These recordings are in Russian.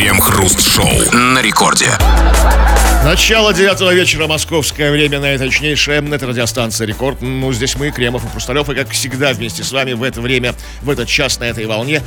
Крем-хруст-шоу на рекорде. Начало девятого вечера, московское время, наиточнейшее. Это радиостанция «Рекорд». Ну, здесь мы, Кремов и Хрусталев, и, как всегда, вместе с вами в это время, в этот час, на этой волне,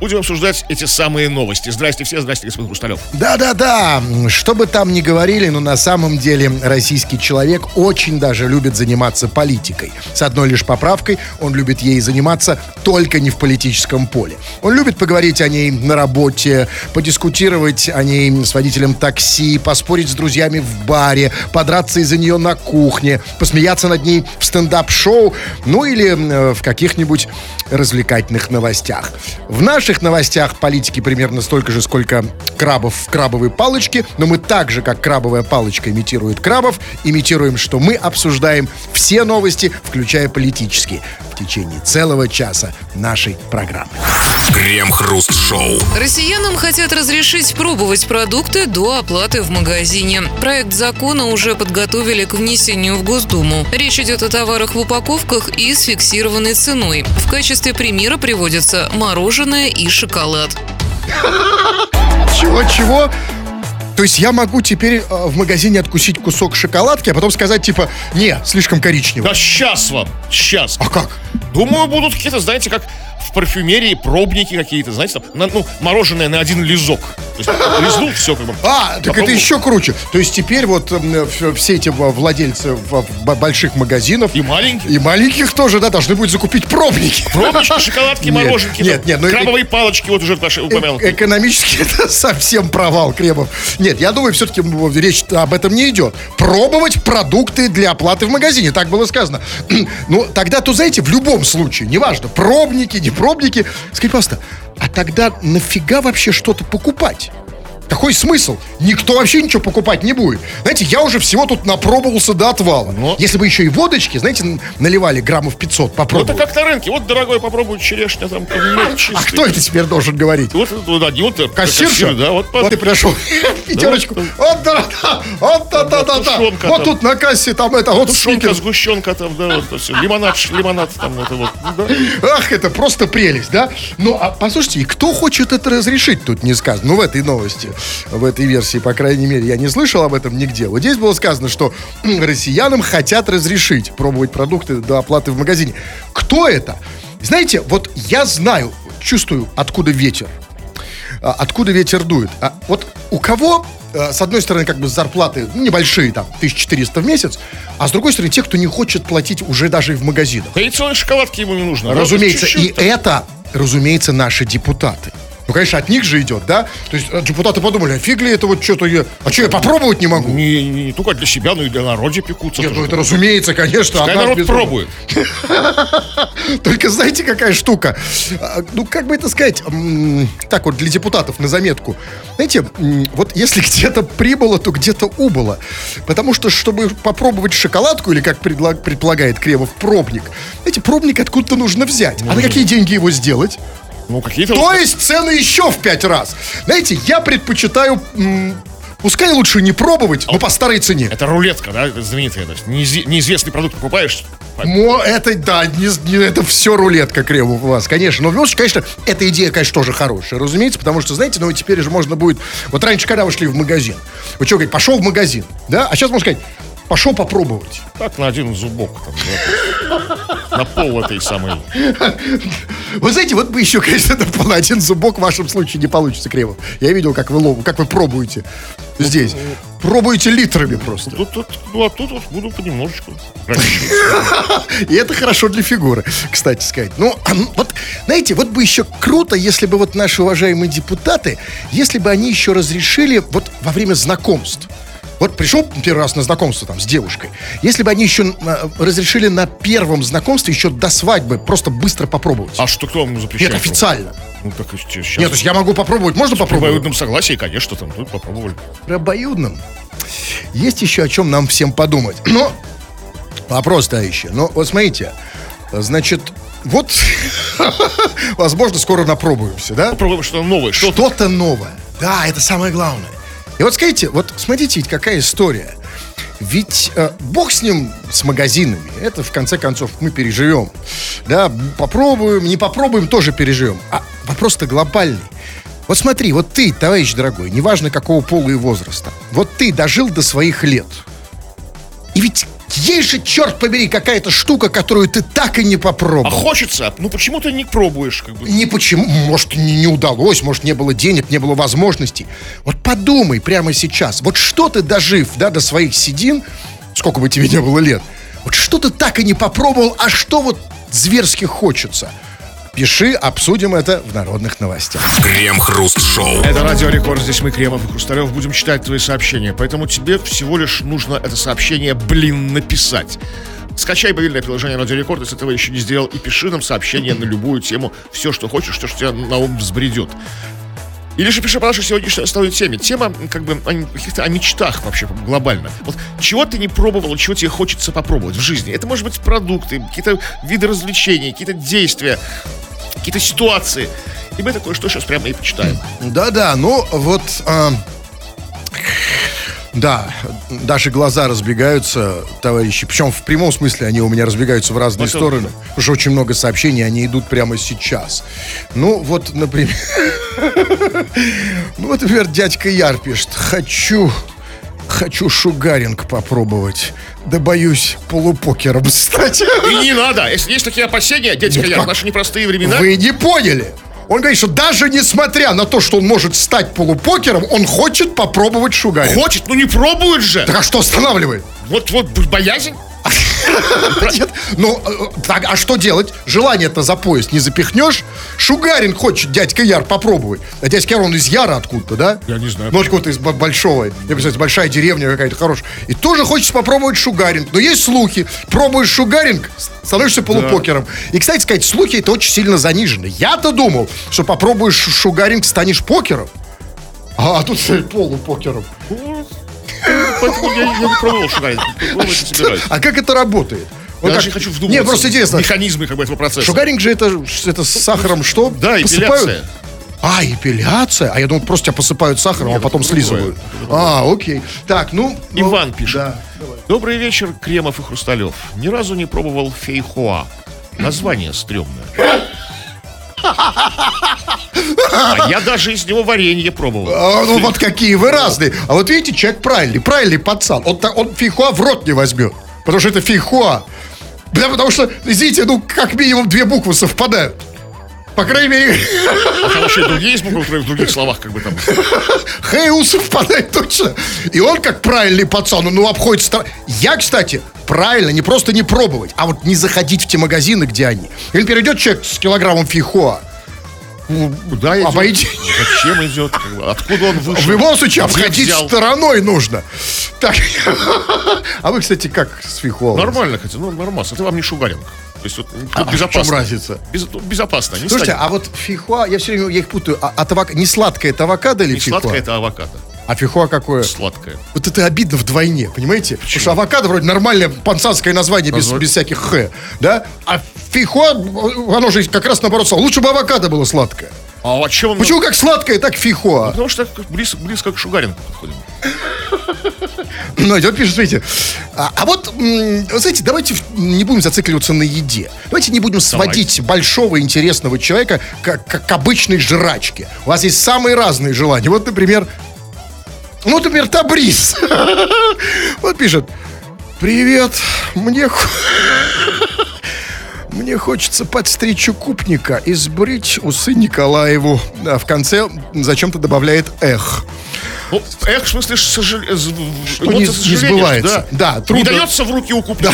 будем обсуждать эти самые новости. Здрасте все, здрасте, господин Хрусталев. Да-да-да, что бы там ни говорили, но на самом деле российский человек очень даже любит заниматься политикой. С одной лишь поправкой, он любит ей заниматься только не в политическом поле. Он любит поговорить о ней на работе, подискутировать о ней с водителем такси, поспорить с друзьями в баре, подраться из-за нее на кухне, посмеяться над ней в стендап-шоу, ну или э, в каких-нибудь развлекательных новостях. В наших новостях политики примерно столько же, сколько крабов в крабовой палочке, но мы так же, как крабовая палочка имитирует крабов, имитируем, что мы обсуждаем все новости, включая политические, в течение целого часа нашей программы. Крем-хруст-шоу. Россиянам хотят разрешить пробовать продукты до оплаты в магазине. Проект закона уже подготовили к внесению в Госдуму. Речь идет о товарах в упаковках и с фиксированной ценой. В качестве примера приводятся мороженое и шоколад. Чего-чего? То есть я могу теперь э, в магазине откусить кусок шоколадки, а потом сказать типа, не, слишком коричневый. Да сейчас вам, сейчас. А как? Думаю, будут какие-то, знаете, как в парфюмерии пробники какие-то, знаете, там, на- ну, мороженое на один лизок. То есть лизнул, все как бы. А, так это попробовал. еще круче. То есть теперь вот все эти в- владельцы больших магазинов И маленький. и маленьких тоже, да, должны будут закупить пробники. Пробнички, шоколадки, Нет, мороженки. нет, там, нет, ну это- крабовые палочки, вот уже упомянул. Э- Экономически это совсем провал, Кремов. Нет, я думаю, все-таки речь об этом не идет. Пробовать продукты для оплаты в магазине, так было сказано. Ну, тогда, то, знаете, в любом случае, неважно, пробники, не пробники, скажите, пожалуйста, а тогда нафига вообще что-то покупать? Какой смысл? Никто вообще ничего покупать не будет. Знаете, я уже всего тут напробовался до отвала. Но- Если бы еще и водочки, знаете, наливали граммов 500, Вот попробовать. это как на рынке. Вот, дорогой, попробуй черешня, там, А чистый. кто это теперь должен говорить? Вот, вот, один, вот, э, Кассирша? кассир, да, вот, Вот ты пришел пятерочку. вот, Вот да, да, вот да, да, да, да. Вот тут на кассе там это, вот сникерс. сгущенка там, да, вот, есть лимонад, лимонад там, это вот, ну. Ах, это просто прелесть, да? Ну, а послушайте, и кто хочет это разрешить, тут не сказано. Ну, в этой новости, в этой версии, по крайней мере, я не слышал об этом нигде. Вот здесь было сказано, что россиянам хотят разрешить пробовать продукты до оплаты в магазине. Кто это? Знаете, вот я знаю, чувствую, откуда ветер. А, откуда ветер дует. А вот у кого, э, с одной стороны, как бы зарплаты небольшие, там, 1400 в месяц, а с другой стороны, те, кто не хочет платить уже даже и в магазинах. Традиционной шоколадки ему не нужно. Разумеется, вот и чуть-чуть там. это, разумеется, наши депутаты. Ну, конечно, от них же идет, да? То есть э, депутаты подумали, а фиг ли это вот что-то я... А что, я попробовать не могу? Не, не- не только для себя, но и для народа пекутся. Нет, ну это разумеется, конечно. Пускай народ без- пробует. Только знаете, какая штука? А, Ну, как бы это сказать, так вот, для депутатов на заметку. Знаете, вот если где-то прибыло, то где-то убыло. Потому что, чтобы попробовать шоколадку, или как предполагает Кремов, пробник, знаете, пробник откуда-то нужно взять. А на какие деньги его сделать? Ну, какие-то... То есть цены еще в пять раз. Знаете, я предпочитаю... Пускай лучше не пробовать, но по старой цене. Это рулетка, да, знаменитая. То есть неиз- неизвестный продукт покупаешь, Мо, это, да, не, не- это все рулетка Кремов у вас, конечно. Но в любом случае, конечно, эта идея, конечно, тоже хорошая, разумеется, потому что, знаете, ну, теперь же можно будет... Вот раньше, когда вы шли в магазин, вы что говорите, пошел в магазин, да? А сейчас можно сказать, пошел попробовать. так на один зубок. Там, да, на пол этой самой. Вы знаете, вот бы еще, конечно, это на один зубок в вашем случае не получится, Кремов. Я видел, как вы, лов- как вы пробуете здесь. Пробуете литрами просто. Тут, тут, ну, а тут вот буду понемножечку. И это хорошо для фигуры, кстати сказать. Ну, а, ну, вот, знаете, вот бы еще круто, если бы вот наши уважаемые депутаты, если бы они еще разрешили вот во время знакомств. Вот пришел первый раз на знакомство там с девушкой. Если бы они еще э, разрешили на первом знакомстве еще до свадьбы просто быстро попробовать. А что, кто вам запрещает? Нет, официально. Ну, так сейчас. Нет, то есть я могу попробовать. Можно При попробовать? обоюдном согласии, конечно, там тут попробовали. При обоюдном. Есть еще о чем нам всем подумать. Но вопрос-то еще. Ну, вот смотрите. Значит, вот, возможно, скоро напробуемся, да? Попробуем что-то новое. Что Что-то новое. Да, это самое главное. И вот скажите, вот смотрите, ведь какая история. Ведь э, бог с ним, с магазинами, это в конце концов мы переживем. Да, попробуем, не попробуем, тоже переживем. А вопрос-то глобальный. Вот смотри, вот ты, товарищ дорогой, неважно какого пола и возраста, вот ты дожил до своих лет. И ведь есть же, черт побери, какая-то штука, которую ты так и не А попробовал. хочется, ну почему ты не пробуешь, как бы? Не почему, может, не, не удалось, может, не было денег, не было возможностей. Вот подумай прямо сейчас, вот что ты дожив, да, до своих седин, сколько бы тебе не было лет, вот что ты так и не попробовал, а что вот зверски хочется. Пиши, обсудим это в народных новостях. Крем-хруст-шоу. Это Радио Рекорд, здесь мы, Кремов и Хрусталев, будем читать твои сообщения. Поэтому тебе всего лишь нужно это сообщение, блин, написать. Скачай мобильное приложение Радио Рекорд, если этого еще не сделал, и пиши нам сообщение на любую тему, все, что хочешь, все, что тебе на ум взбредет. Или же пиши по нашей сегодняшней основной теме. Тема, как бы, о, каких-то о мечтах вообще глобально. Вот чего ты не пробовал, чего тебе хочется попробовать в жизни. Это может быть продукты, какие-то виды развлечений, какие-то действия, какие-то ситуации. И мы такое что сейчас прямо и почитаем. Да-да, ну вот... а, да, даже глаза разбегаются, товарищи. Причем в прямом смысле они у меня разбегаются в разные это стороны. Потому что очень много сообщений, они идут прямо сейчас. Ну, вот, например... Ну, вот, например, дядька Яр пишет. Хочу... Хочу шугаринг попробовать. Да боюсь полупокером стать. И не надо. Если есть такие опасения, дядя Яр, в наши непростые времена. Вы не поняли. Он говорит, что даже несмотря на то, что он может стать полупокером, он хочет попробовать шугаринг. Хочет, ну не пробует же. Так а что останавливает? Вот, вот боязнь. Нет. Ну, э, так, а что делать? Желание-то за поезд не запихнешь. Шугарин хочет дядька Яр попробовать. А дядька Яр, он из Яра откуда-то, да? Я не знаю. Ну, откуда-то из большого. Я представляю, большая деревня какая-то хорошая. И тоже хочется попробовать шугаринг. Но есть слухи. Пробуешь шугаринг, становишься полупокером. И, кстати сказать, слухи это очень сильно занижены. Я-то думал, что попробуешь шу- шугаринг, станешь покером. А, а тут полупокером. Поэтому я, я не пробовал. Пробовать не собираюсь. А как это работает? Я Вот даже как- не хочу вдумываться. Не, просто интересно. Механизмы как бы этого процесса. Шугаринг же это, это с сахаром что? Да, эпиляция. А, эпиляция? А я думал, просто тебя посыпают сахаром, а Нет, потом это другое. слизывают. А, окей. Так, ну... ну, Иван пишет. Да. Добрый вечер, Кремов и Хрусталев. Ни разу не пробовал фейхоа. Название стрёмное. А я даже из него варенье пробовал. А, ну вот какие вы разные. А вот видите, человек правильный, правильный пацан. Он, он фейхуа в рот не возьмет. Потому что это фейхуа. Да, потому что, извините, ну, как минимум две буквы совпадают. По крайней мере, А и другие есть буквы, в других словах как бы там. Хэйу совпадает точно. И он, как правильный пацан, ну, обходит стра- Я, кстати, правильно, не просто не пробовать, а вот не заходить в те магазины, где они. Или перейдет человек с килограммом фейхуа. Куда идет? Обойди. Зачем идет? Откуда он вышел? В любом случае, обходить взял? стороной нужно. Так. А вы, кстати, как с? Нормально, хотя, ну, нормально. Это вам не шугаринг. То есть вот А тут в безопасно. чем разница? Без- безопасно. Не Слушайте, станет. а вот фейхуа, я все время я их путаю. А, от авока- Не сладкое это авокадо или Не фейхуа? сладкое это авокадо. А фейхуа какое? Сладкое. Вот это обидно вдвойне, понимаете? Потому что авокадо вроде нормальное панцанское название без, без всяких х, да? А фейхуа, оно же как раз наоборот, лучше бы авокадо было сладкое. А о чем. Почему как сладкое, так фейхуа? Потому что близко, близко к шугарингу подходим. Ну, идет, пишет, смотрите. А, а вот, знаете, давайте не будем зацикливаться на еде. Давайте не будем сводить большого интересного человека к, к- к обычной жрачке. У вас есть самые разные желания. Вот, например, ну, например, Табрис. Вот пишет. Привет, мне... Мне хочется подстричь укупника и сбрить усы Николаеву. А в конце зачем-то добавляет эх. Ну, эх, в смысле, сожал... в- не- эмоция не сожаления, сбывается. Да, Не трудно. дается в руки укупник. Да.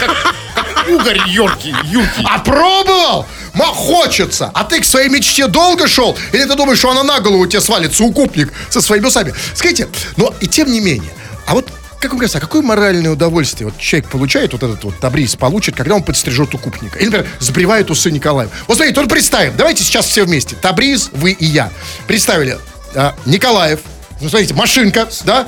Как, как угорь юркий, юркий. А пробовал? Хочется. А ты к своей мечте долго шел? Или ты думаешь, что она на голову тебе свалится, укупник, со своими усами? Скажите, но и тем не менее, а вот как вам кажется, а какое моральное удовольствие вот человек получает, вот этот вот Табрис получит, когда он подстрижет укупника? Или, например, сбривает усы Николаева. Вот смотрите, вот представим, давайте сейчас все вместе. Табрис, вы и я. Представили, а, Николаев, ну, смотрите, машинка, да?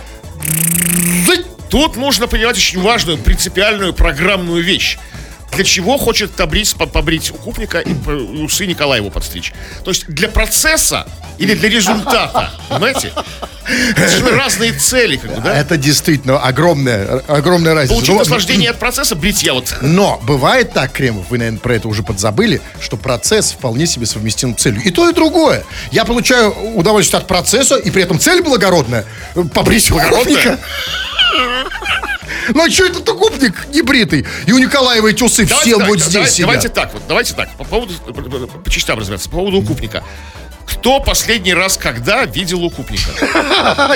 Тут нужно понимать очень важную, принципиальную программную вещь. Для чего хочет Табрис по- побрить укупника и усы Николаеву подстричь? То есть для процесса или для результата? Понимаете? Разные цели, как бы, да? Это действительно огромная, огромная разница. Получить наслаждение от процесса бритья, вот. Но бывает так, Кремов, вы, наверное, про это уже подзабыли, что процесс вполне себе совместим с целью. И то, и другое. Я получаю удовольствие от процесса, и при этом цель благородная. Побрить Благородная? Ну а что это гопник небритый? И у Николаева эти усы все вот здесь давайте так, вот, давайте так, по поводу, по частям разбираться, по поводу укупника. Кто последний раз когда видел укупника?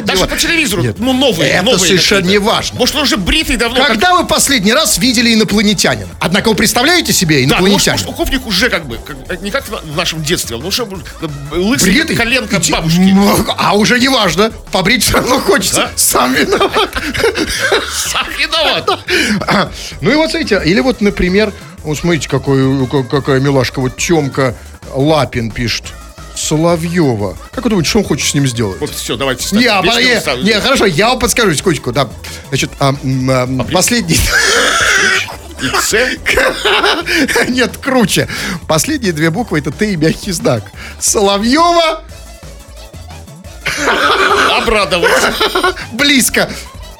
Даже по телевизору, Нет. ну, новые, Это новые совершенно какие-то. не важно. Может, он уже бритый давно. как- Когда вы последний раз видели инопланетянина? Однако вы представляете себе Да, ну, может, инопланетянина? может, укупник уже как бы, как- не как в нашем детстве, он уже лысый, Бритый? коленка Иди- бабушки. А уже не важно. Побрить все равно хочется. Да? Сам виноват. Сам виноват. Ну и вот смотрите, или вот, например, вот смотрите, какой, как- какая милашка, вот Темка Лапин пишет. Соловьева. Как вы думаете, что он хочет с ним сделать? Вот все, давайте. Не, а, Песню не, хорошо, я вам подскажу секундочку, да. Значит, а, м, а, последний... Нет, круче. Последние две буквы это Т и мягкий знак. Соловьева Обрадоваться. близко.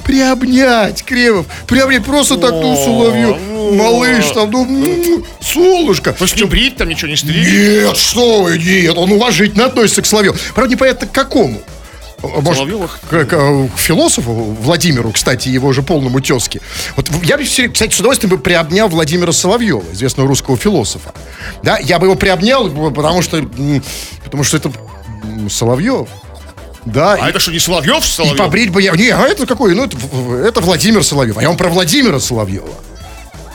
Приобнять, Кремов. Приобнять просто так, ну, Соловьев. Малыш, там, ну, м, солнышко. То есть не брить, там ничего не стричь. Нет, что вы, нет, он уважительно относится к Соловьеву. Правда, непонятно к какому. Может, к, к, к философу Владимиру, кстати, его же полному тезке. Вот я бы, кстати, с удовольствием бы приобнял Владимира Соловьева, известного русского философа. Да, я бы его приобнял, потому что, потому что это Соловьев. Да, А и- это что, не Соловьев, и Соловьев? побрить бы я... Не, а это какой? Ну, это, это Владимир Соловьев. А я вам про Владимира Соловьева.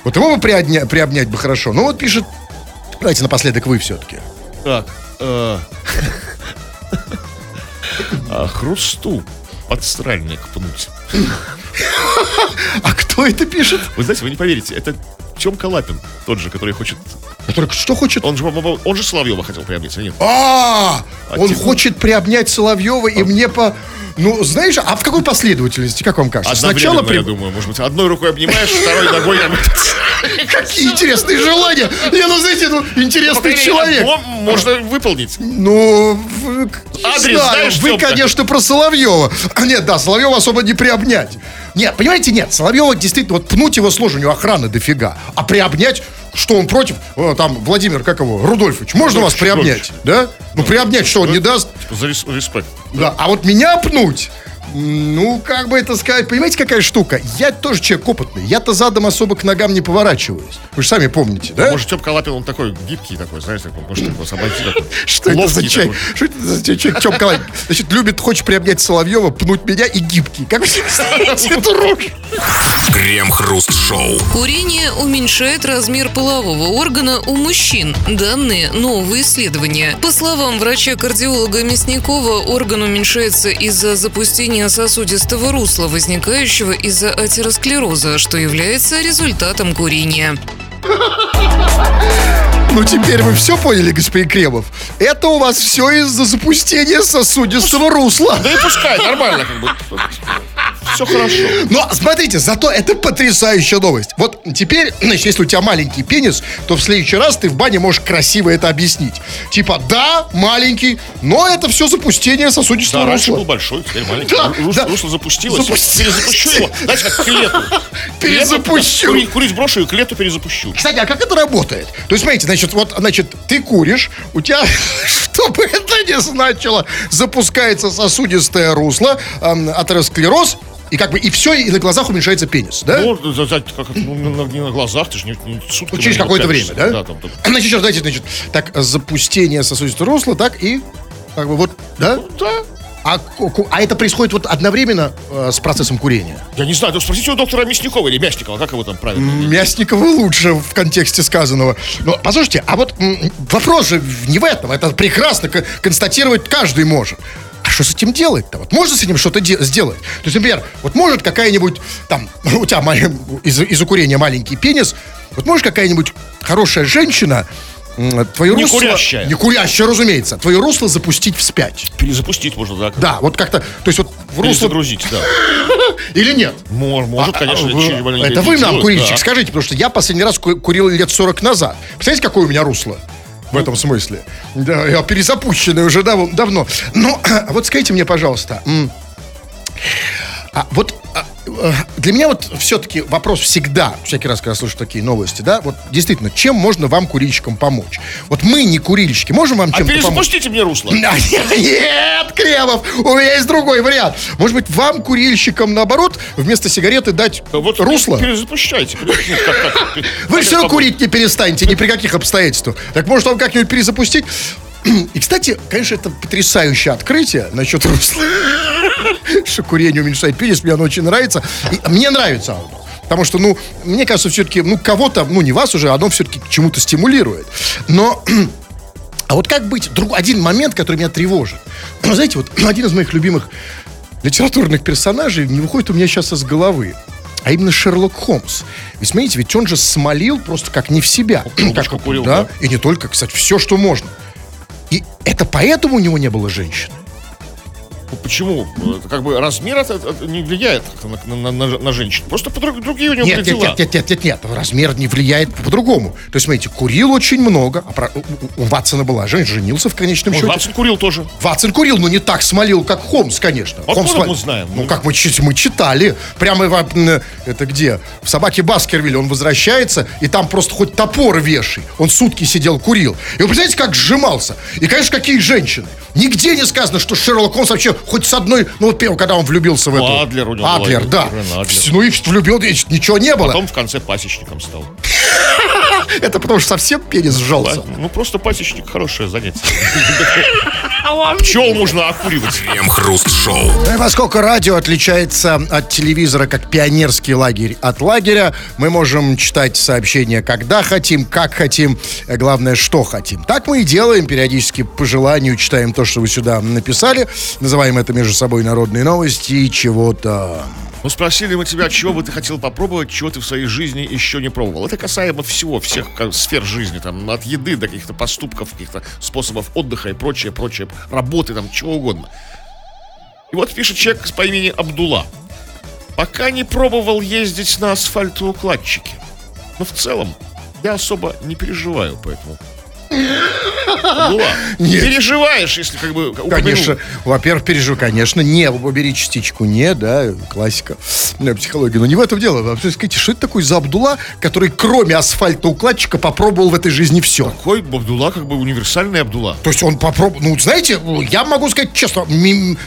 Вот его бы приобня- приобнять бы хорошо. Ну, вот пишет... Давайте напоследок вы все-таки. Так. э, а, Хрусту подстральник пнуть. А кто это пишет? Вы знаете, вы не поверите, это Тёмка Лапин, тот же, который хочет... Который что хочет? Он же, он же Соловьева хотел приобрести, а нет? А, он типа- хочет приобнять Соловьева и мне по... Ну, знаешь, а в какой последовательности, как вам кажется? Сначала Одновременно, я при... думаю, может быть, одной рукой обнимаешь, второй ногой... Какие интересные желания! Не, ну, знаете, ну, интересный человек. Можно выполнить. Ну, Адрес знаешь, вы, конечно, про Соловьева. А, Нет, да, Соловьева особо не приобнять. Нет, понимаете, нет, Соловьева действительно, вот пнуть его сложно, у него охраны дофига. А приобнять, что он против, О, там, Владимир, как его, Рудольфович, можно вас Рудольфович, приобнять, да? Ну, приобнять, что он не даст? За рес- респект. Да, а вот меня пнуть, ну, как бы это сказать, понимаете, какая штука? Я тоже человек опытный, я-то задом особо к ногам не поворачиваюсь. Вы же сами помните, да? Может, Тёмка Лапин, он такой гибкий такой, знаешь, такой, может, его обойти такой. Что это за человек? такой. Что это за человек? Чем Калай? Значит, любит, хочет приобнять Соловьева, пнуть меня и гибкий. Как вы себе эту рожу? Крем-хруст-шоу. Курение уменьшает размер полового органа у мужчин. Данные нового исследования. По словам врача-кардиолога Мясникова, орган уменьшается из-за запустения сосудистого русла, возникающего из-за атеросклероза, что является результатом курения. Ну, теперь вы все поняли, господин Кремов? Это у вас все из-за запустения сосудистого русла. Да и пускай, нормально как бы. Все хорошо. Но смотрите, зато это потрясающая новость. Вот теперь, значит, если у тебя маленький пенис, то в следующий раз ты в бане можешь красиво это объяснить. Типа, да, маленький, но это все запустение сосудистого Да, русла. был большой, теперь маленький. Да, Рус- да. Русло запустилось. Запусти- Перезапущу его. Знаете, как к лету. Перезапущу. Курить, курить брошу и к лету перезапущу. Кстати, а как это работает? То есть, смотрите, значит, вот, значит, ты куришь, у тебя, что бы это ни значило, запускается сосудистое русло, эм, атеросклероз, и как бы, и все, и на глазах уменьшается пенис, да? Ну, как ну, на- не на глазах, ты же не, не сутками Ну, через не какое-то время, да? Да, там, там. Значит, сейчас, давайте, значит, так, запустение сосудистого русла, так, и, как бы, вот, да? Да. А, а это происходит вот одновременно э, с процессом курения? Я не знаю, ну, спросите у доктора Мясникова или Мясникова, как его там правильно? Мясникова лучше в контексте сказанного. Но послушайте, а вот вопрос же не в этом. Это прекрасно констатировать каждый может. А что с этим делать-то? Вот можно с этим что-то де- сделать? То есть, например, вот может какая-нибудь, там, у тебя из- из-за курения маленький пенис, вот может какая-нибудь хорошая женщина твое Не русло... курящая. Не курящая, разумеется. Твое русло запустить вспять. Перезапустить можно, да. Да, вот как-то, то есть вот в русло... Перезагрузить, да. Или нет? Может, конечно, А, через маленькое Это вы нам, курильщик, скажите, потому что я последний раз ку- курил лет 40 назад. Представляете, какое у меня русло? В этом смысле. Да, я перезапущенный уже дав- давно. Но вот скажите мне, пожалуйста, А вот а, для меня вот все-таки вопрос всегда, всякий раз, когда слышу такие новости, да, вот действительно, чем можно вам, курильщикам, помочь? Вот мы не курильщики, можем вам А чем-то помочь? перезапустите мне русло. А, Нет, Кремов, у меня есть другой вариант. Может быть, вам, курильщикам, наоборот, вместо сигареты дать Вот русло? Перезапущайте. Вы все курить не перестанете, ни при каких обстоятельствах. Так может вам как-нибудь перезапустить? И, кстати, конечно, это потрясающее открытие насчет русла. Что курение уменьшает пенис, мне оно очень нравится. И мне нравится оно. Потому что, ну, мне кажется, все-таки, ну, кого-то, ну, не вас уже, оно все-таки к чему-то стимулирует. Но а вот как быть? Друг, один момент, который меня тревожит. Вы знаете, вот один из моих любимых литературных персонажей не выходит у меня сейчас из головы. А именно Шерлок Холмс. Ведь смотрите, ведь он же смолил просто как не в себя. Ну, трубочку курил, да? да. И не только, кстати, все, что можно. И это поэтому у него не было женщины. Ну, Почему? Как бы размер это, это не влияет на, на- на- на женщин. Просто подруг- другие у него Нет, нет, дела. нет, нет, нет, нет, нет, размер не влияет по-другому. То есть, смотрите, курил очень много, а про- у, у- Ватсона была женщина, женился в конечном Он счете. Ватсон курил тоже. Ватсон курил, но не так смолил, как Холмс, конечно. Откуда Холмс мы знаем? Ну, как мы, мы читали. Прямо в, это где? В «Собаке Баскервилля» он возвращается, и там просто хоть топор вешай. Он сутки сидел, курил. И вы представляете, как сжимался? И, конечно, какие женщины. Нигде не сказано, что Шерлок Холмс вообще хоть с одной... Ну, вот первый, когда он влюбился в эту... Адлер у него Адлер, была, да. Адлер. Ну, и влюбил, и ничего не было. Потом в конце пасечником стал. Это потому что совсем пенис сжался. Ну, просто пасечник хорошее занятие. Пчел можно окуривать. Крем-хруст-шоу. Ну и поскольку радио отличается от телевизора как пионерский лагерь от лагеря, мы можем читать сообщения когда хотим, как хотим, а главное, что хотим. Так мы и делаем, периодически по желанию читаем то, что вы сюда написали, называем это между собой народные новости и чего-то. Ну, спросили мы тебя, чего бы ты хотел попробовать, чего ты в своей жизни еще не пробовал. Это касаемо всего, всех как, сфер жизни, там, от еды до каких-то поступков, каких-то способов отдыха и прочее, прочее, работы, там, чего угодно. И вот пишет человек по имени Абдула. Пока не пробовал ездить на асфальтоукладчике. Но в целом я особо не переживаю по этому. Абдула, Нет. переживаешь, если как бы упомянул. Конечно, во-первых, переживу, конечно, не, убери частичку, не, да, классика э, психологии. Но не в этом дело. Вообще, скажите, что это такой за Абдула, который кроме асфальтоукладчика попробовал в этой жизни все? Какой Абдула, как бы универсальный Абдула. То есть он попробовал, ну, знаете, я могу сказать честно,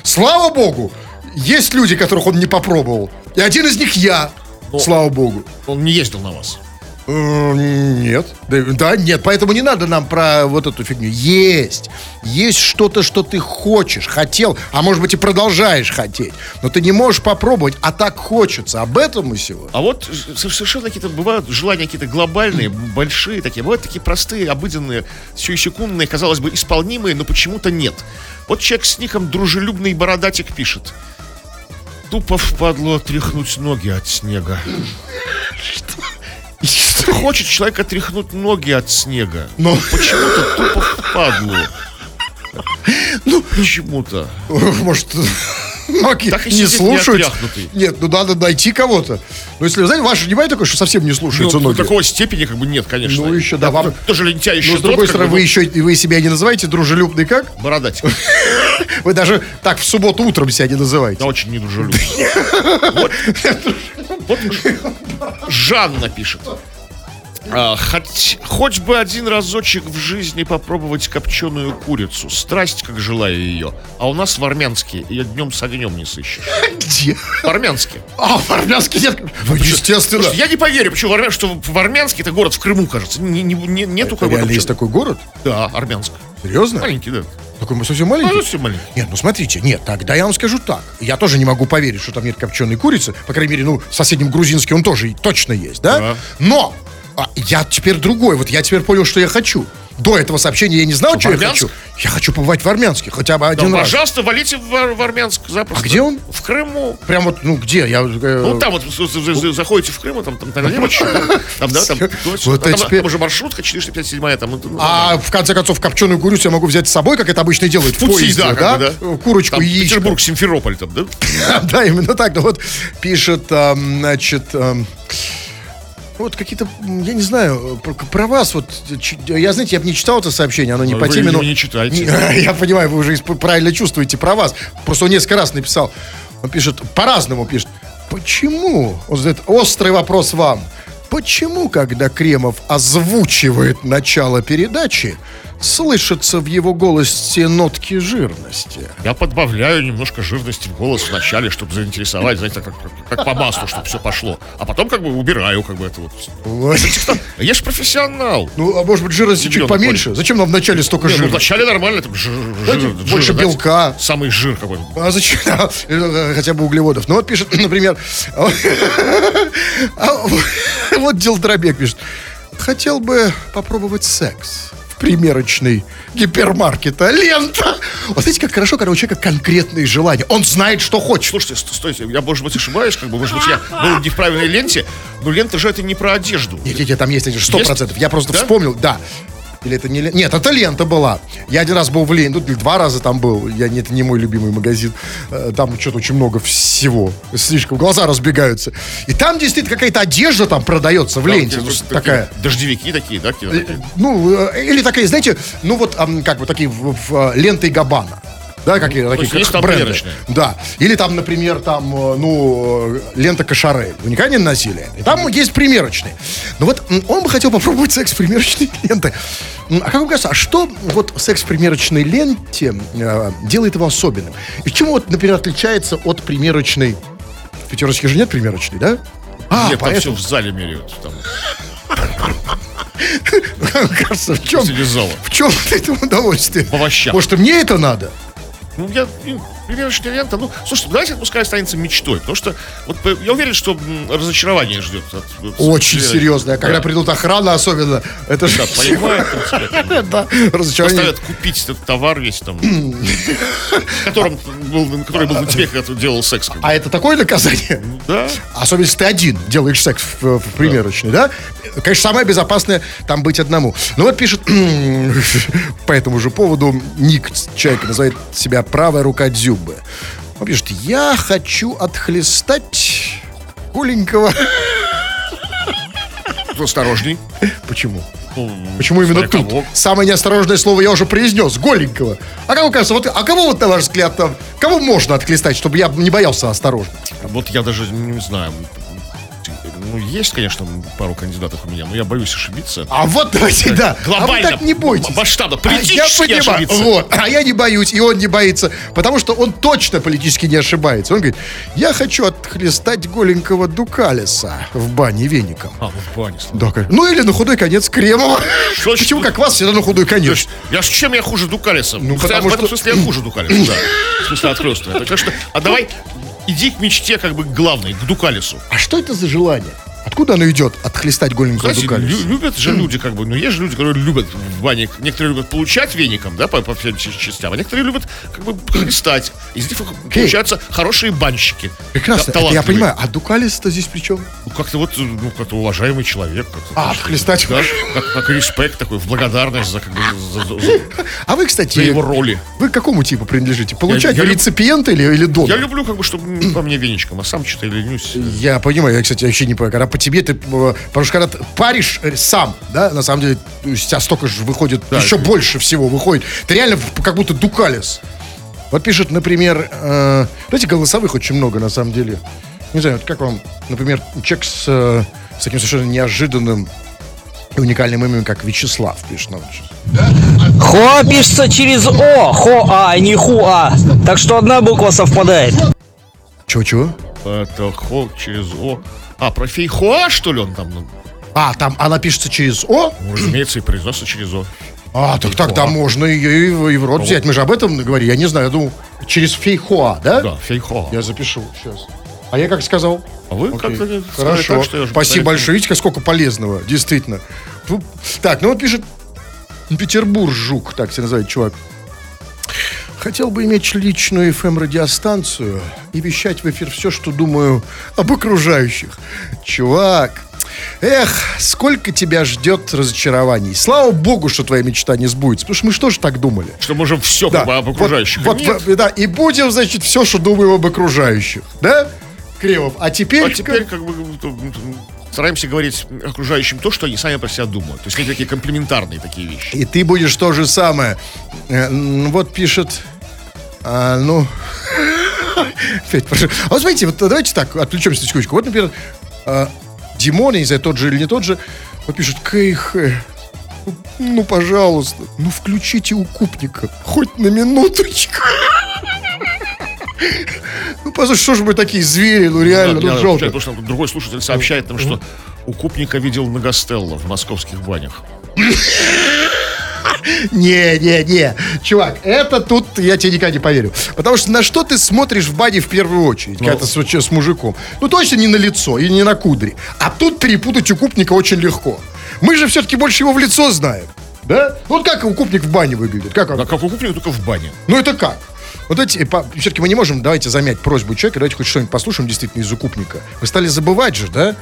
слава богу, есть люди, которых он не попробовал. И один из них я, слава богу. Он не ездил на вас. Э, Нет. Да, да, нет, поэтому не надо нам про вот эту фигню. Есть. Есть что-то, что ты хочешь, хотел, а может быть и продолжаешь хотеть. Но ты не можешь попробовать, а так хочется. Об этом мы сегодня. А вот совершенно какие-то бывают желания какие-то глобальные, большие такие, бывают такие простые, обыденные, секундные, казалось бы, исполнимые, но почему-то нет. Вот человек с ником дружелюбный бородатик пишет. Тупо впадло отряхнуть ноги от снега. Что? Хочет человек отряхнуть ноги от снега. Но- Почему-то тупо впадло. Ну, почему-то. Может, ноги Так не слушают. Нет, ну надо найти кого-то. Ну, если, знаете, ваши не бывает такое, что совсем не слушаются Ну, ноги? такого степени как бы нет, конечно. Ну, еще, да, вам- Тоже лентяй еще Ну, с другой стороны, вы еще и вы себя не называете дружелюбный как? Бородатик. Вы даже так в субботу утром себя не называете. Да очень недружелюбно. Вот, вот Жанна пишет. А, хоть, хоть бы один разочек в жизни попробовать копченую курицу. Страсть, как желаю ее. А у нас в Армянске ее днем с огнем не сыщешь. Где? В Армянске. А, в армянский нет. Ну, естественно. Я не поверю, почему в Армян- что в Армянске это город в Крыму, кажется. Не- не- не- нету Реально есть такой город? Да, Армянск. Серьезно? Маленький, да. Такой мы совсем Ну, маленький? совсем маленький. Нет, ну смотрите, нет, тогда я вам скажу так. Я тоже не могу поверить, что там нет копченой курицы. По крайней мере, ну, в соседнем грузинске он тоже точно есть, да? Да. Но а, я теперь другой. Вот я теперь понял, что я хочу. До этого сообщения я не знал, Что, что, я хочу. Я хочу побывать в Армянске хотя бы Да, один раз. пожалуйста, валите в, в Армянск запросто. А где он? В Крыму. Прям вот, ну где? Я, э, Ну, там вот заходите в Крым, а там, там, там, налево да, там, да, там. Вот А там, теперь- там уже маршрутка 457 там. ну, А в конце концов, копченую курицу я могу взять с собой, как это обычно делают в, поезде, да, да? как бы, да. Курочку и яичко. Петербург, Симферополь там, да? Да, именно так. Вот пишет, ам, значит, ам, вот какие-то, я не знаю, про, про вас вот, я, знаете, я бы не читал это сообщение, оно не Ну, по теме, но... не читайте. Не, Я понимаю, вы уже правильно чувствуете про вас. Просто он несколько раз написал. Он пишет, по-разному пишет. Почему? Он задает острый вопрос вам. Почему, когда Кремов озвучивает начало передачи, слышатся в его голосе нотки жирности? Я подбавляю немножко жирности в голос в начале, чтобы заинтересовать, знаете, как, как, по маслу, чтобы все пошло. А потом как бы убираю, как бы это вот. Я же профессионал. Ну, а может быть, жирности чуть поменьше? Зачем нам вначале столько Не, ну, жира? вначале нормально, там жир, Знаете, жир- больше жир, белка. Самый жир какой А зачем? Хотя бы углеводов. Ну вот пишет, например, а вот Дилдробек пишет. Хотел бы попробовать секс примерочной гипермаркета «Лента». Вот знаете, как хорошо, когда у человека конкретные желания. Он знает, что хочет. Слушайте, ст- стойте, я, может быть, ошибаюсь, как бы, может быть, я был не в правильной ленте, но лента же это не про одежду. Нет, нет, нет, там есть сто процентов. Я просто Да? вспомнил, да. Или это не лента? Нет, это лента была. Я один раз был в ленте, ну, два раза там был. Я, не- это не мой любимый магазин. Э, Там что-то очень много всего. Слишком глаза разбегаются. И там действительно какая-то одежда там продается в Да, ленте. Ну, такая. Дождевики такие, да? Э, такие. Ну, э, или такая, знаете, ну вот, как бы такие в, в, ленты Габбана. Да, какие такие есть как бренды. примерочные? Да. Или там, например, там, э, ну, э, лента Кашарель. Вы никогда не носили? И там есть примерочные. Ну вот он бы хотел попробовать секс примерочной ленты. А как вам кажется, а что вот секс в примерочной ленте э, делает его особенным? И чем вот, например, отличается от примерочной... В пятерочке же нет примерочной, да? А, Нет, там все поэтому, в зале меряют. Там, кажется, в чем, в чем это удовольствие? В овощах. Может, мне это надо? Ну, я, ну, примерочная лента, ну, слушайте, давайте пускай останется мечтой, потому что вот э, я уверен, что разочарование ждет. от- от- Очень примерочной- серьезно. А Когда Да. придут охрана особенно, это же... Да, там, Да, разочарование. заставят купить этот товар весь там, которым был, который был на тебе, когда ты делал секс. А это такое наказание? Да. Особенно, если ты один делаешь секс в, в примерочной, да? Конечно, самое безопасное там быть одному. Ну вот пишет по этому же поводу ник человека называет себя правая рука Дзюбы. Он пишет, я хочу отхлестать голенького. Осторожней. Почему? Ну, Почему именно смотря тут? кого. Самое неосторожное слово я уже произнес. Голенького. А вам кажется, вот, а кого вот, на ваш взгляд, там, кого можно отхлестать, чтобы я не боялся осторожно? Вот я даже не знаю. Ну, есть, конечно, пару кандидатов у меня, но я боюсь ошибиться. А вот давайте, да. Глобально, А вы так не бойтесь. масштабно, А я политически понимаю. ошибиться. Вот. А я не боюсь, и он не боится. Потому что он точно политически не ошибается. Он говорит, я хочу отхлестать голенького Дукалиса в бане веником. А, ну, в бане. Да, конечно. Ну или на худой конец Кремова. Что Почему тут- как вас всегда на худой конец? я с чем я хуже Дукалиса? Ну, В- потому в этом что- смысле я хуже Дукалиса, да. В смысле так что, а давай иди к мечте как бы главной, к Дукалису. А что это за желание? Откуда оно идет? Отхлестать голенького Знаете, Дукалиса? лю- любят же люди, как бы, ну, есть же люди, которые любят в бане, некоторые любят получать веником, да, по, по всем частям, а некоторые любят, как бы, хлестать. Из них получаются хорошие банщики. Прекрасно, это я понимаю. А Дукалис-то здесь при чем? Ну, как-то вот, ну, как-то уважаемый человек. как-то, А, отхлестать. да, как, как респект такой, в благодарность за, как бы, за, за- за- А вы, кстати, за его роли. вы к какому типу принадлежите? Получать я люб- реципиент или, или донор? Я люблю, как бы, чтобы по мне веничком, а сам что-то ленюсь. Я понимаю, я, кстати, вообще не понимаю, когда по тебе ты, э, потому что когда ты паришь э, сам, да, на самом деле, у тебя столько же выходит, еще больше всего выходит. Ты реально как будто дукалис. Вот пишет, например, э, знаете, голосовых очень много, на самом деле. Не знаю, вот как вам, например, человек с, э, с таким совершенно неожиданным и уникальным именем, как Вячеслав, пишет нам. Хуа пишется через О, Хо-А, а не Хуа. Так что одна буква совпадает. Чего-чего? Это хо через о. А, про фейхоа, что ли, он там? Ну, А, там она пишется через О? ну, разумеется, и произносится через о. А, так тогда можно ее и, в- и в рот взять. Мы же об этом говорили. Я не знаю, я думал, через фейхоа, да? Да, фейхоа. Я запишу сейчас. А я как сказал? А вы Окей. сказали Хорошо. так, что Спасибо большое. Видите, как сколько полезного, действительно. Ну, Так, ну вот пишет Петербург Жук, так себя называет чувак. Хотел бы иметь личную FM-радиостанцию и вещать в эфир все, что думаю об окружающих. Чувак, эх, сколько тебя ждет разочарований. Слава богу, что твоя мечта не сбудется. Потому что мы что же так думали? Что можем все Да, об окружающих. Вот, Нет. вот, да, и будем, значит, все, что думаем об окружающих. Да, Кремов? А теперь... А теперь как бы стараемся говорить окружающим то, что они сами про себя думают. То есть какие такие комплементарные такие вещи. И ты будешь то же самое. Э, Вот пишет... а, ну... Опять прошу. А вот смотрите, вот давайте так, отвлечемся на секундочку. Вот, например, э, Димон, я не знаю, тот же или не тот же, вот пишет, КХ, ну, ну, пожалуйста, ну, включите укупника, хоть на минуточку. Ну, послушай, что же мы такие звери, ну, реально, ну, жалко. Потому что другой слушатель сообщает нам, что укупника видел на Гастелло в московских банях. Не, не, не. Чувак, это тут я тебе никогда не поверю. Потому что на что ты смотришь в бане в первую очередь, когда ты с, мужиком? Ну, точно не на лицо и не на кудри. А тут перепутать укупника очень легко. Мы же все-таки больше его в лицо знаем. Да? Ну, Вот как укупник в бане выглядит? Как он? Да как укупник, только в бане. Ну, это как? Вот эти, все-таки мы не можем, давайте замять просьбу человека, давайте хоть что-нибудь послушаем действительно из укупника. Вы стали забывать же, да?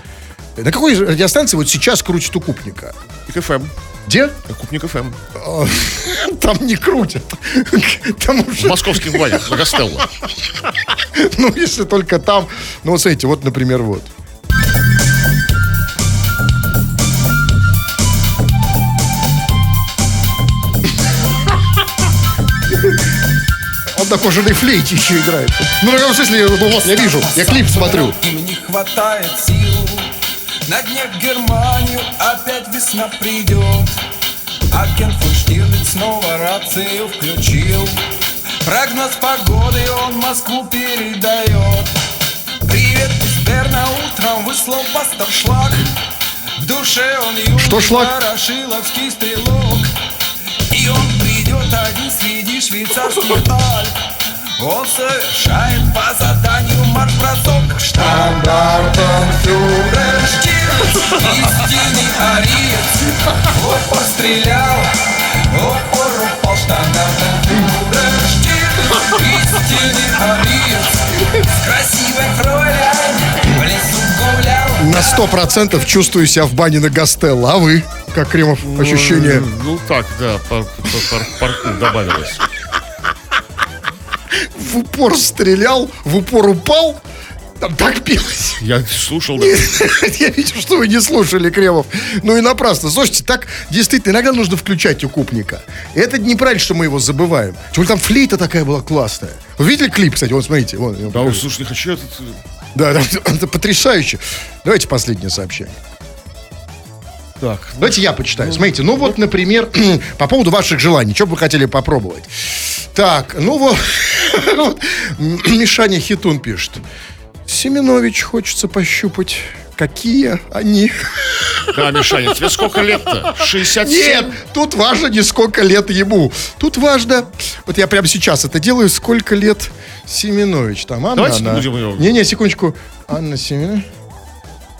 На какой радиостанции вот сейчас крутит укупника? КФМ. Где? Укупник ФМ. Там не крутят. Там В уже московских банях на Гастелло. Ну, если только там. Ну, вот смотрите, вот, например, вот. Он на кожаной флейте еще играет. Ну, в каком смысле, ну, вот, я вижу, я клип смотрю. Не хватает сил На дне в Германию опять весна придет. А Кен фон Штирлиц снова рацию включил. Прогноз погоды он Москву передает. Привет из Берна утром выслал пасторшлаг В душе он юный Что шлак? ворошиловский стрелок. И он придет один среди швейцарских Альп Он совершает по заданию марш-бросок Штандартенфюрер Истинный ариец Опор стрелял, опор упал Штандартенфюрер Штирлиц Истинный ариец С красивой фройляйн В лесу гулял На сто процентов чувствую себя в бане на Гастелло. А вы? Как Кремов ощущение? Ну так, да, пар- пар- пар- парку добавилось. В упор стрелял, в упор упал. Там так пилось. Я слушал, да. Я видел, что вы не слушали, Кремов. Ну и напрасно. Слушайте, так действительно иногда нужно включать укупника. Это неправильно, что мы его забываем. Тем более там флейта такая была классная. Вы видели клип, кстати? Вот смотрите. Вон, Да, покажу. слушай, не хочу этот... э, да, да, это потрясающе. Давайте последнее сообщение. Так, Давайте я почитаю. Смотрите, ну вот, например, по поводу ваших желаний, что бы вы хотели попробовать. Так, ну вот, вот, Мишаня Хитун пишет. Семенович хочется пощупать. Какие они? да, Мишаня, тебе сколько лет-то? 67? Нет, тут важно не сколько лет ему. Тут важно, вот я прямо сейчас это делаю, сколько лет Семенович. Там Анна, Давайте она- будем его- Не-не, секундочку. Анна Семенович.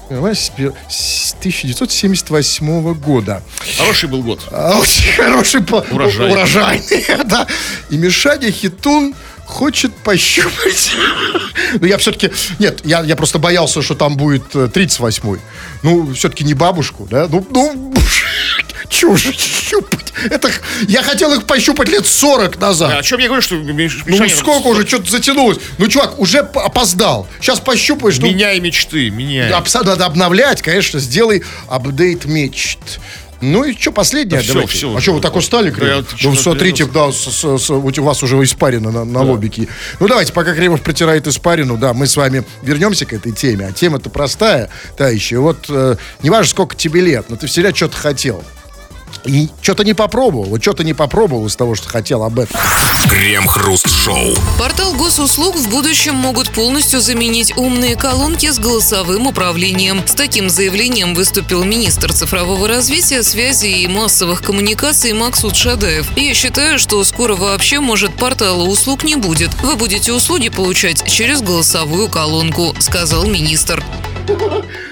Понимаешь, с пер- с 1978 года. Хороший был год. А, Очень хороший. Урожай. урожайный, да. И Мишаня Хитун хочет пощупать. Ну, я все-таки... Нет, я, я просто боялся, что там будет э, 38-й. Ну, все-таки не бабушку, да? Ну, ну... Же щупать? Это... Я хотел их пощупать лет 40 назад. А о чем я говорю, что Миш- Ну, Мишаня... сколько уже? Что-то затянулось. Ну, чувак, уже опоздал. Сейчас пощупаешь. ну, Меняй мечты, меняй. Абса- надо обновлять, конечно, сделай апдейт мечт. Ну и что, последнее? Да давайте. всё а что, вы так устали, Да Кремов? ну, смотрите, да, с- с- с- у вас уже испарина на, на лобике. Ну, давайте, пока Кремов протирает испарину, да, мы с вами вернемся к этой теме. А тема-то простая, товарищи. Вот э, не важно, сколько тебе лет, но ты всегда что-то хотел. И что-то не попробовал. Вот что-то не попробовал из того, что хотел об этом. Крем-хруст-шоу. Портал госуслуг в будущем могут полностью заменить умные колонки с голосовым управлением. С таким заявлением выступил министр цифрового развития, связи и массовых коммуникаций Максут Шадаев. Я считаю, что скоро вообще, может, портала услуг не будет. Вы будете услуги получать через голосовую колонку, сказал министр.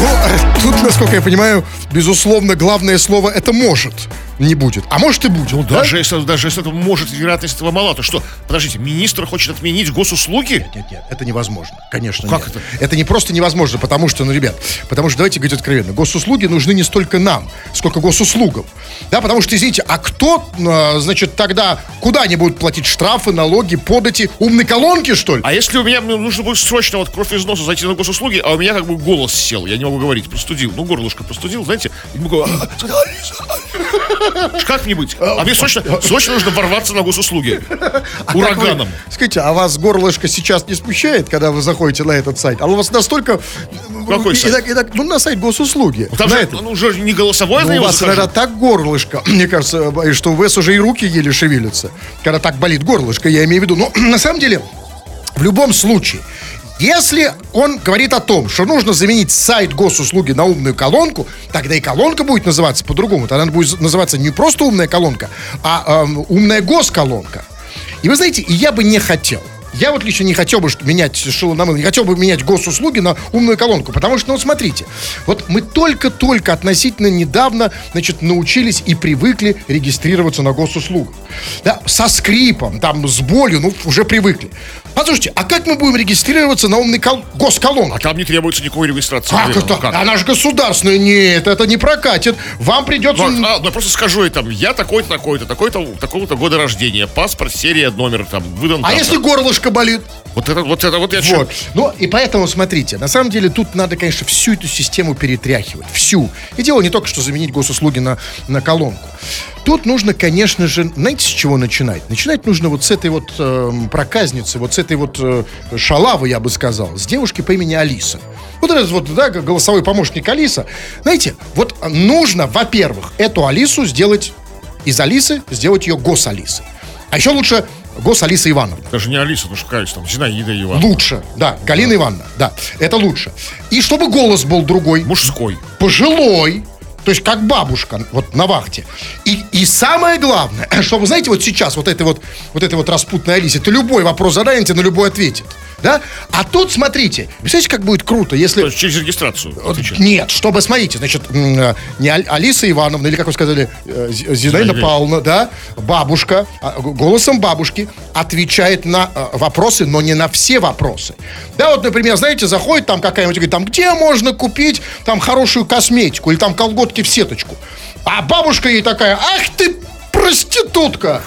Ну, тут, насколько я понимаю, безусловно, главное слово это может не будет. А может и будет. Ну, да? даже, если, даже если это может, вероятность этого мала, то что, подождите, министр хочет отменить госуслуги? Нет, нет, это невозможно. Конечно, Как нет. это? не просто невозможно, потому что, ну, ребят, потому что давайте говорить откровенно, госуслуги нужны не столько нам, сколько госуслугам. Да, потому что, извините, а кто, э, значит, тогда куда они будут платить штрафы, налоги, подати? Умные колонки, что ли? А если у меня мне нужно будет срочно вот кровь из носа зайти на госуслуги, а у меня как бы голос сел, я не могу говорить, простудил, ну, горлышко простудил, знаете, и не могу... «А, Как не быть? А мне срочно, срочно нужно ворваться на госуслуги. А как вы- Ураганом. Скажите, а вас горлышко сейчас не смущает, когда вы заходите на этот сайт? А у вас настолько... Какой и сайт? так- и так- ну, на сайт госуслуги. Там На же, этот. ну, уже не голосовое Ну, у вас захожу. иногда так горлышко, мне кажется, э, что у вас уже и руки еле шевелятся, когда так болит горлышко, я имею в виду. Но на самом деле, в любом случае, если он говорит о том, что нужно заменить сайт госуслуги на умную колонку, тогда и колонка будет называться по-другому. Тогда она будет называться не просто умная колонка, а эм, умная госколонка. И вы знаете, я бы не хотел. Я вот лично не хотел бы менять шило не хотел бы менять госуслуги на умную колонку, потому что, ну, смотрите, вот мы только-только относительно недавно, значит, научились и привыкли регистрироваться на госуслугах. Да, со скрипом, там, с болью, ну, уже привыкли. Послушайте, а как мы будем регистрироваться на умной кол- госколонке? А там не требуется никакой регистрации. Как наверное. это? Она же государственная. Нет, это не прокатит. Вам придется... Ну, а, ну, я просто скажу ей там, я такой-то, такой-то, такой-то, такого-то года рождения, паспорт, серия, номер, там, выдан. А если горлышко болит? Вот это, вот это, вот я чё- Вот. Ну, и поэтому, смотрите, на самом деле тут надо, конечно, всю эту систему перетряхивать. Всю. И дело не только, что заменить госуслуги на, на колонку. Тут нужно, конечно же, знаете, с чего начинать? Начинать нужно вот с этой вот эм, проказницы, вот с этой вот э, шалавы, я бы сказал, с девушки по имени Алиса. Вот этот вот, да, голосовой помощник Алиса. Знаете, вот нужно, во-первых, эту Алису сделать из Алисы, сделать ее гос-Алисой. А еще лучше гос-Алиса Ивановна. Даже не Алиса, ну что, конечно, там, Зинаида Иван. Лучше, да, Галина Ивановна, да, это лучше. И чтобы голос был другой, Мужской. пожилой, то есть как бабушка, вот на вахте. И, и самое главное, чтобы, знаете, вот сейчас вот этой вот, вот этой вот распутной Алисе, ты любой вопрос задаете, на любой ответит. Да? А тут, смотрите, представляете, как будет круто, если... То есть через регистрацию. отвечать. Нет, чтобы, смотрите, значит, э, не Ал- Алиса Ивановна, или, как вы сказали, э, Зи- Зинаида. Павловна, да, бабушка, а, голосом бабушки отвечает на э, вопросы, но не на все вопросы. Да, вот, например, знаете, заходит там какая-нибудь, говорит, там, где можно купить там хорошую косметику или там колготки в сеточку. А бабушка ей такая, ах ты проститутка!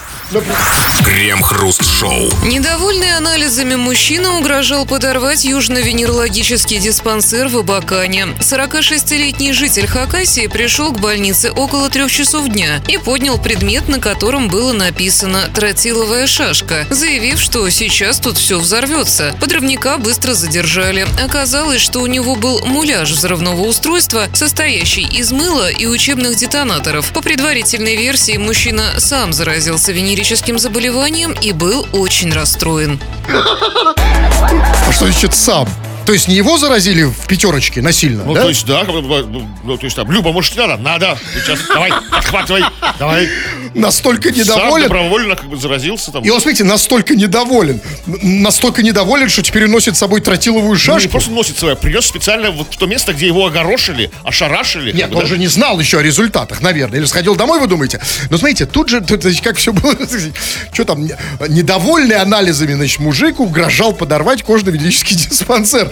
Крем-хруст-шоу. Недовольный анализами мужчина угрожал подорвать южно-венерологический диспансер в Абакане. 46-летний житель Хакасии пришел к больнице около трех часов дня и поднял предмет, на котором было написано «тротиловая шашка», заявив, что сейчас тут все взорвется. Подрывника быстро задержали. Оказалось, что у него был муляж взрывного устройства, состоящий из мыла и учебных детонаторов. По предварительной версии, мужчина сам заразился венерическим заболеванием и был очень расстроен. а что значит сам? То есть не его заразили в пятерочке насильно, Ну, да? то есть, да, ну, ну, то есть, там, Люба, может, не надо? Надо. Сейчас, давай, отхватывай, давай. Настолько Сам недоволен. добровольно как бы заразился там. И он, смотрите, настолько недоволен. Настолько недоволен, что теперь носит с собой тротиловую Ну, не шашку. просто носит свое, принес специально вот в то место, где его огорошили, ошарашили. Нет, как бы, он да? же не знал еще о результатах, наверное. Или сходил домой, вы думаете? Но смотрите, тут же, тут, как все было, что там, не- недовольный анализами, значит, мужик угрожал подорвать кожно-венерический диспансер.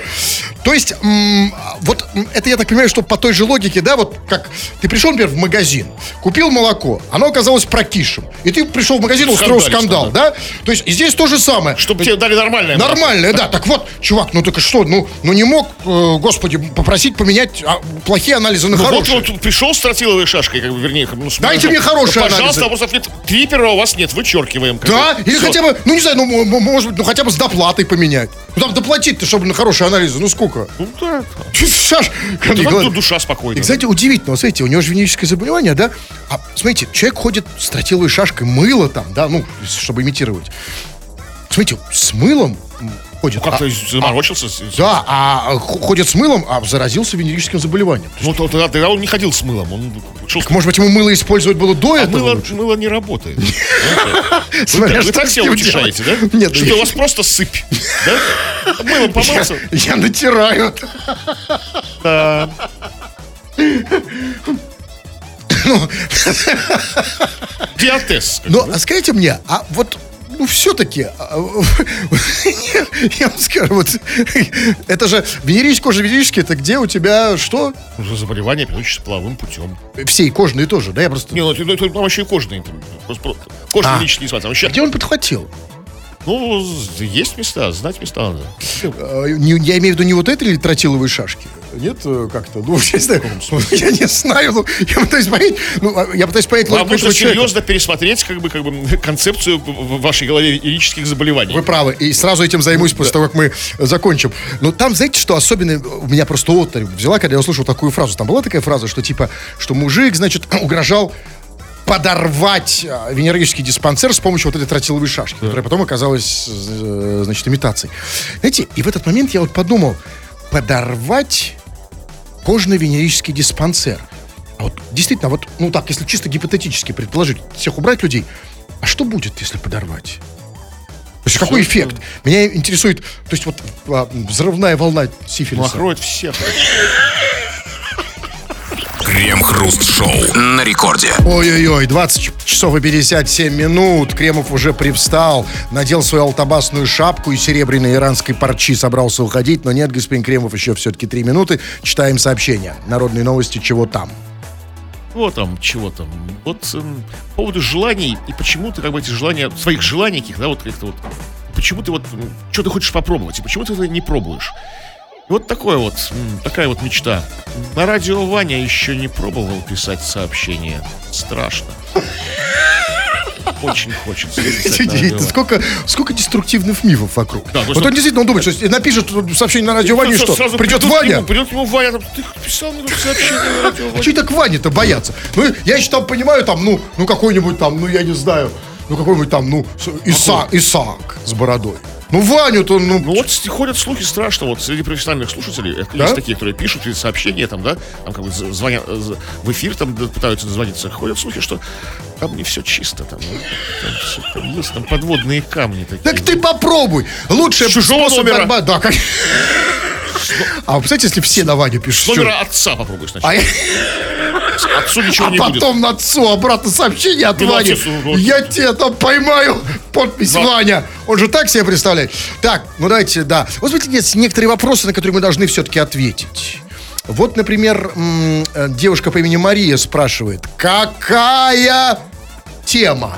То есть, вот это я так понимаю, что по той же логике, да, вот как ты пришел, например, в магазин, купил молоко, оно оказалось прокисшим, и ты пришел в магазин, устроил скандал, да? То есть здесь то же самое. Чтобы тебе дали нормальное. Нормальное, да. Так вот, чувак, ну так что, ну, ну не мог, э, господи, попросить поменять а, плохие анализы на Ну, вот хорошие. он тут пришел с тротиловой шашкой, как бы, вернее, ну, с Дайте мне хорошие Ну, Пожалуйста, анализы. а после ответ, трипера у вас нет, вычеркиваем. Да, бы. или Всё. хотя бы, ну не знаю, ну, может быть, ну хотя бы с доплатой поменять. Ну там доплатить-то, чтобы на хорошие анализы, ну сколько? Ну, да. Как Ну, душа спокойна. И, кстати, удивительно, вот смотрите, у него же венерическое заболевание, да? А, смотрите, человек ходит с тротиловой шашкой, мыло там, да, ну, чтобы имитировать. Смотрите, с мылом ходит. Ну, как-то а- заморочился. с- да, а ходит с мылом, а заразился венерическим заболеванием. Ну, то- тогда, тогда он не ходил с мылом. Он шел с Может быть, ему мыло использовать было до А этого? мыло, лучше? мыло не работает. Вы так себя утешаете, да? Нет, Что у вас просто сыпь. Да? Мылом помылся. Я натираю. Как Но бы. а скажите мне, а вот ну, все-таки, я вам скажу, вот, это же венерический, кожно-венерический, это где у тебя что? Уже заболевание, переносится половым путем. Все, и кожные тоже, да, я просто... Не, ну это, там вообще и кожные. Кожные А. личные спать. Вообще, Где он подхватил? ну, есть места, знать места надо. Э, Я имею в виду не вот этой или тротиловой шашки? Нет, э, как-то, ну, я не знаю, я не знаю, ну, я пытаюсь понять, ну, а, я пытаюсь понять Вам нужно серьезно пересмотреть как бы, как бы концепцию в вашей голове лирических заболеваний. Вы правы, и сразу этим займусь после того, как мы э, закончим. Но там, знаете, что особенно у меня просто оторопь взяла, когда я услышал такую фразу. Там была такая фраза, что типа, что мужик, значит, угрожал подорвать венерический диспансер с помощью вот этой тротиловой шашки, которая потом оказалась, э, значит, имитацией. Знаете, и в этот момент я вот подумал, подорвать кожно-венерический диспансер. А вот действительно, вот, ну так, если чисто гипотетически предположить, всех убрать людей, а что будет, если подорвать? То есть какой эффект? Меня интересует, то есть вот а, взрывная волна сифилиса. Накроет всех. Крем-хруст-шоу на рекорде. Ой-ой-ой, 20 часов и 57 минут. Кремов уже привстал, надел свою алтобасную шапку и серебряной иранской парчи собрался уходить. Но нет, господин Кремов, еще все-таки 3 минуты. Читаем сообщения. Народные новости, чего там. Вот там, чего там. Вот эм, по поводу желаний, и почему ты как бы эти желания, своих желаний каких, да, вот как-то вот, почему ты вот, что ты хочешь попробовать, и почему ты это не пробуешь? Вот такое вот, такая вот мечта. На радио Ваня еще не пробовал писать сообщения. Страшно. Очень хочется. Сколько, сколько деструктивных мифов вокруг. Да, ну вот он действительно он думает, что напишет сообщение на радио Ване, Сразу- что сразу придет Ваня. нему, Придет к нему Ваня, там, ты писал мне сообщение на радио А Ваня. что так Ване-то бояться? Ну, я еще там понимаю, там, ну, ну какой-нибудь там, ну, я не знаю, ну, какой-нибудь там, ну, Иса, Исаак с бородой. Ну, Ваню-то, ну, Ну вот ходят слухи страшно, вот среди профессиональных слушателей, Да? есть такие, которые пишут сообщения там, да, там как бы звонят, в эфир там пытаются дозвониться, ходят слухи, что там не все чисто, там, ну, там, всё там есть там подводные камни такие. так ты попробуй. Лучший С чужого номера. борьба- Да, как... А вы представляете, если все на Ваню пишут? Номера отца попробуй сначала. А, Отцу ничего а не будет. потом на отцу обратно сообщение от Ну, Вани. ну, ну, Я тебя там поймаю. Подпись Да. Ваня. Он же так себе представляет. Так, ну давайте, да. Вот смотрите, есть некоторые вопросы, на которые мы должны все-таки ответить. Вот, например, девушка по имени Мария спрашивает, какая тема?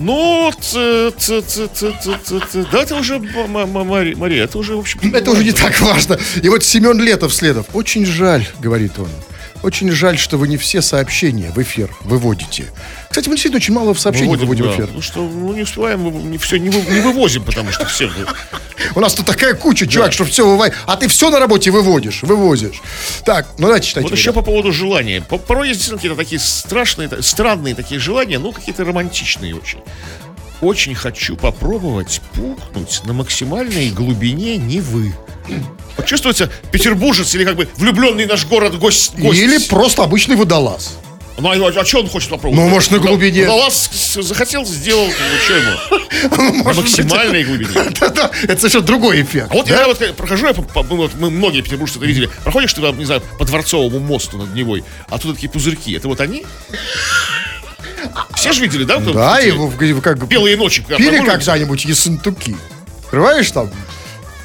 Ну, ц- ц- ц- ц- ц- ц- ц- да, это уже, м- м- м- Мари- Мария, это уже, в общем Это уже не так важно. И вот Семен Летов следов. Очень жаль, говорит он. Очень жаль, что вы не все сообщения в эфир выводите. Кстати, мы действительно очень мало сообщений выводим, в да. эфир. Ну что, ну не успеваем, мы не все не, вы- не вывозим, потому что все. У нас тут такая куча, чувак, что все выводит. А ты все на работе выводишь, вывозишь. Так, ну давайте читайте. Вот еще по поводу желания. По- Порой есть действительно какие-то такие страшные, странные такие желания, ну, какие-то романтичные очень. Очень хочу попробовать пухнуть на максимальной глубине Невы. Вот чувствуется петербуржец или как бы влюбленный наш город гость. гость. Или просто обычный водолаз. Ну, а, а что он хочет попробовать? Ну, может, на глубине. Водолаз захотел, сделал, ну, что ему? На Может быть, максимальной глубине. Да-да, это совершенно другой эффект. А вот я вот как прохожу, мы многие петербуржцы это видели. Проходишь ты, не знаю, по Дворцовому мосту над Невой, а тут такие пузырьки. Это вот они? Все же видели, да? Да, его в- как Белые ночи. когда пили прогуливаемся? когда-нибудь ессентуки. Открываешь там?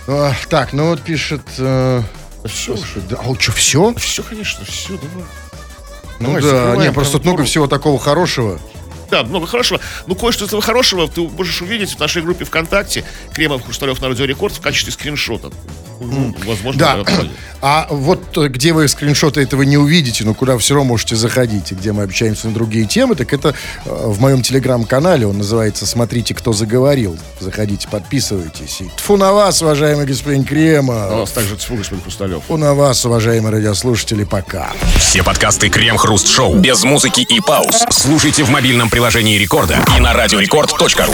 А, так, ну вот пишет... э, Все, слушай, да, а что, все? все, конечно, все, давай. Ну Давай, да, закрываем не, просто тут много всего такого хорошего. Да, много хорошего. Ну, кое-что из этого хорошего ты можешь увидеть в нашей группе ВКонтакте Кремов Хрусталев на Радио Рекорд в качестве скриншота. Ну, Возможно, Да. А вот э, где вы скриншоты этого не увидите, но куда все равно можете заходить, и где мы общаемся на другие темы, так это э, в моем телеграм-канале. Он называется «Смотрите, кто заговорил». Заходите, подписывайтесь. И тфу на вас, уважаемый господин У Крема. нас также тьфу, господин Хрусталев. Тфу на вас, уважаемые радиослушатели. Пока. Все подкасты Крем-хруст-шоу без музыки и пауз слушайте в мобильном приложении Рекорда и на радиорекорд.ру.